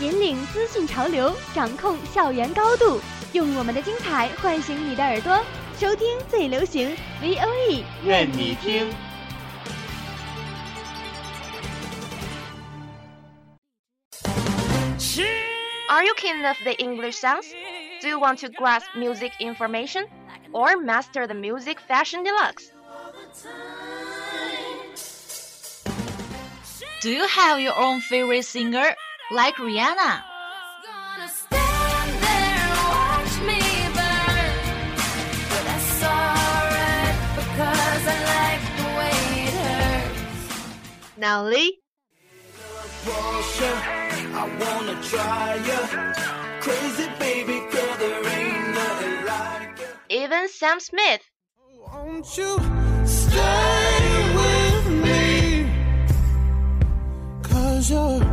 引领资讯潮流，掌控校园高度，用我们的精彩唤醒你的耳朵，收听最流行 V O E，愿你听。Are you keen of the English sounds? Do you want to grasp music information or master the music fashion deluxe? Do you have your own favorite singer, like Rihanna? Gonna stand there and watch me burn. But that's alright because I like the way it hurts. Now Lee, I wanna try ya. Crazy baby girl, there ain't nothing like ya. even Sam Smith. Won't you stay with me? Cause you're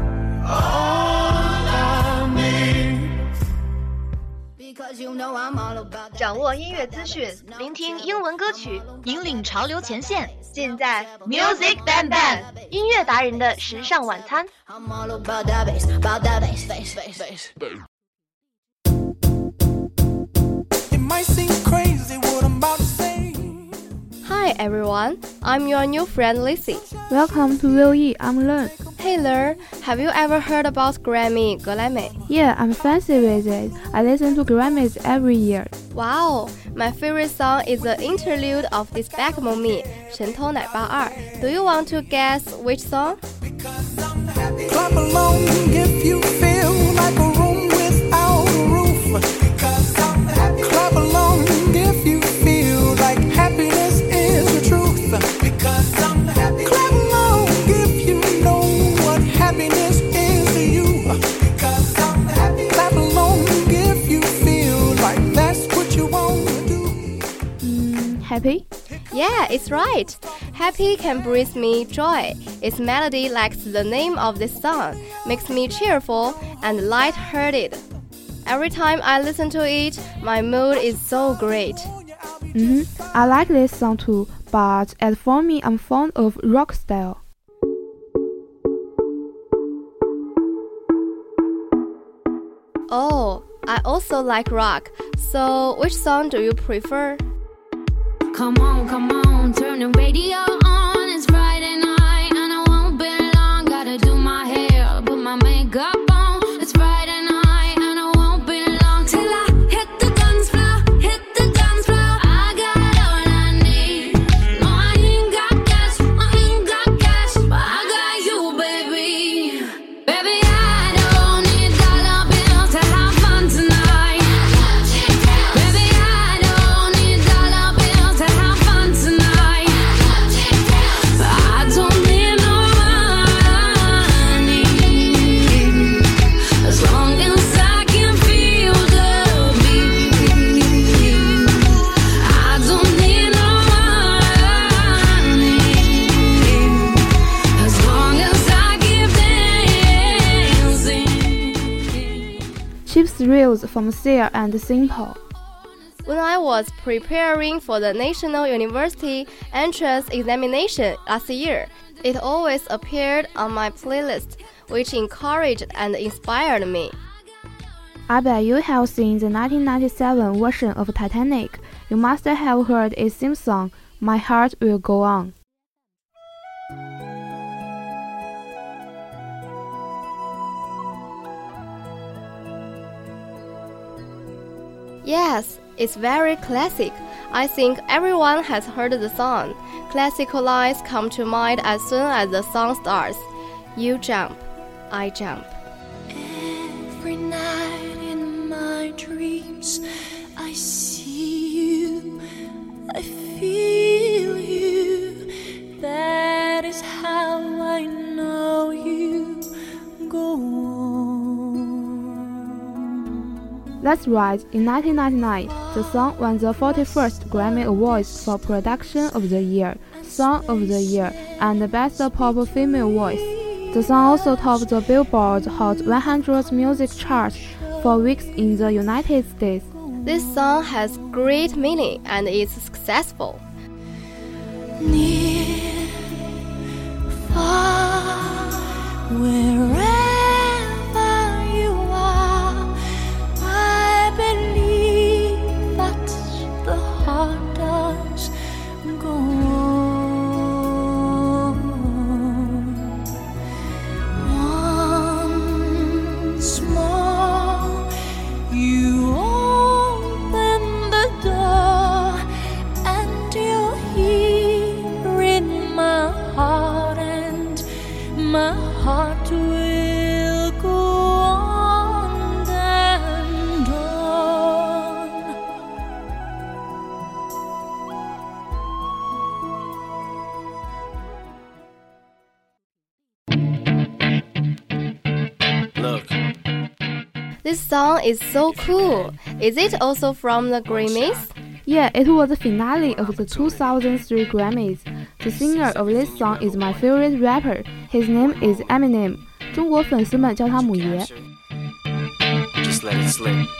掌握音乐资讯，聆听英文歌曲，引领潮流前线。尽在 Music Bang Bang 音乐达人的时尚晚餐。Hi everyone, I'm your new friend Lizzy. Welcome to VOE. I'm Learn. Hey Learn, have you ever heard about Grammy 格莱美 Yeah, I'm fancy with it. I listen to Grammys every year. Wow, my favorite song is the interlude of this Backbone Me 神偷奶爸二 Do you want to guess which song? Clap along if you feel right. Happy can bring me joy. Its melody, like the name of this song, makes me cheerful and light-hearted. Every time I listen to it, my mood is so great. hmm I like this song too, but as for me, I'm fond of rock style. Oh, I also like rock. So, which song do you prefer? Come on, come on, turn the radio Thrills from Sia and Simple. When I was preparing for the National University entrance examination last year, it always appeared on my playlist, which encouraged and inspired me. I bet you have seen the 1997 version of Titanic. You must have heard its theme song, My Heart Will Go On. Yes, it's very classic. I think everyone has heard the song. Classical lines come to mind as soon as the song starts. You jump, I jump. That's right, in 1999, the song won the 41st Grammy Awards for Production of the Year, Song of the Year, and Best Pop Female Voice. The song also topped the Billboard Hot 100 music chart for weeks in the United States. This song has great meaning and is successful. Near, far, wherever Look, This song is so cool. Is it also from the Grammys? Yeah, it was the finale of the 2003 Grammys. The singer of this song is my favorite rapper. His name is Eminem. 中国粉丝们叫他母爷。 just let it slip.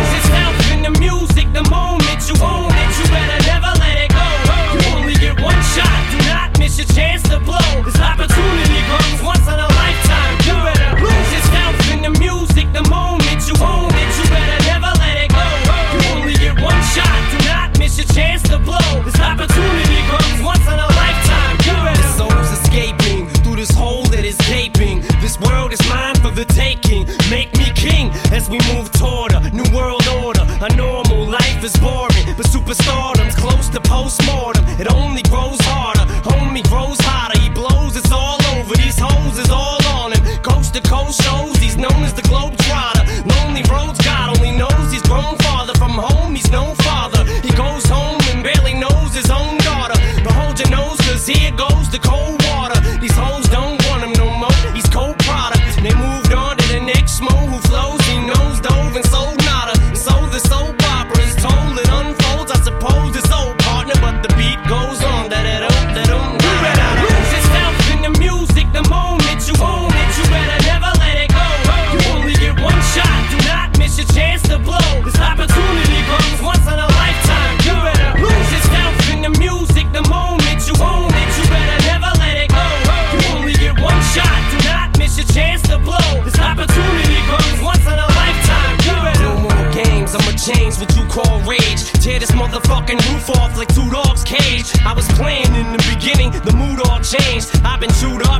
as we move toward a new world order. A normal life is boring, but superstardom's close to postmortem. It only grows harder. Homie grows hotter. He blows. It's all over. These hoes is all on him. Coast to coast shows. He's known as the globe trotter. Lonely roads. God only knows he's grown farther from home. He's no father. He goes home and barely knows his own daughter. But hold your nose, cause here goes the cold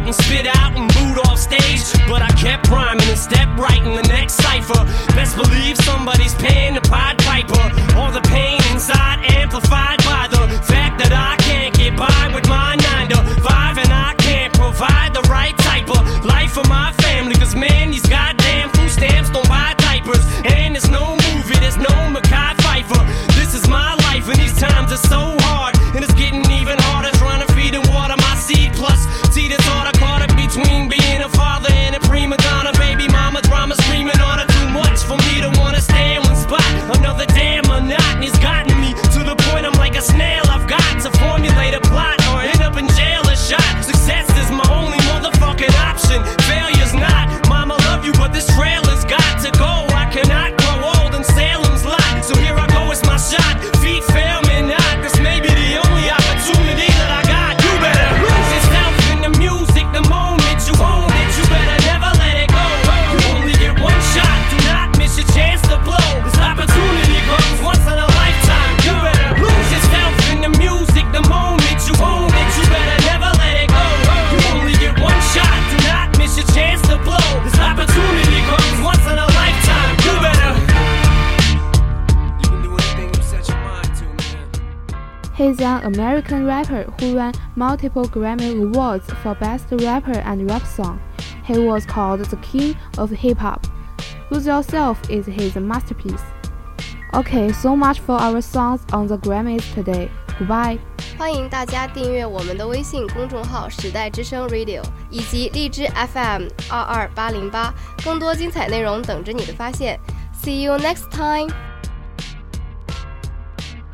up and spit out and booed off stage. But I kept rhyming and stepped right in the next cipher. Best believe somebody's paying the Pied Piper. All the pain inside amplified by the fact that I can't get by with my nine to five and I can't provide the right type of life for my family. Cause man, these goddamn food stamps don't buy diapers. And there's no movie, there's no He's an American rapper who won multiple Grammy Awards for Best Rapper and Rap Song. He was called the King of Hip Hop. Lose Yourself is his masterpiece. Okay, so much for our songs on the Grammys today. Goodbye. 欢迎大家订阅我们的微信公众号“时代之声 Radio” 以及荔枝 FM 二二八零八，更多精彩内容等着你的发现。See you next time.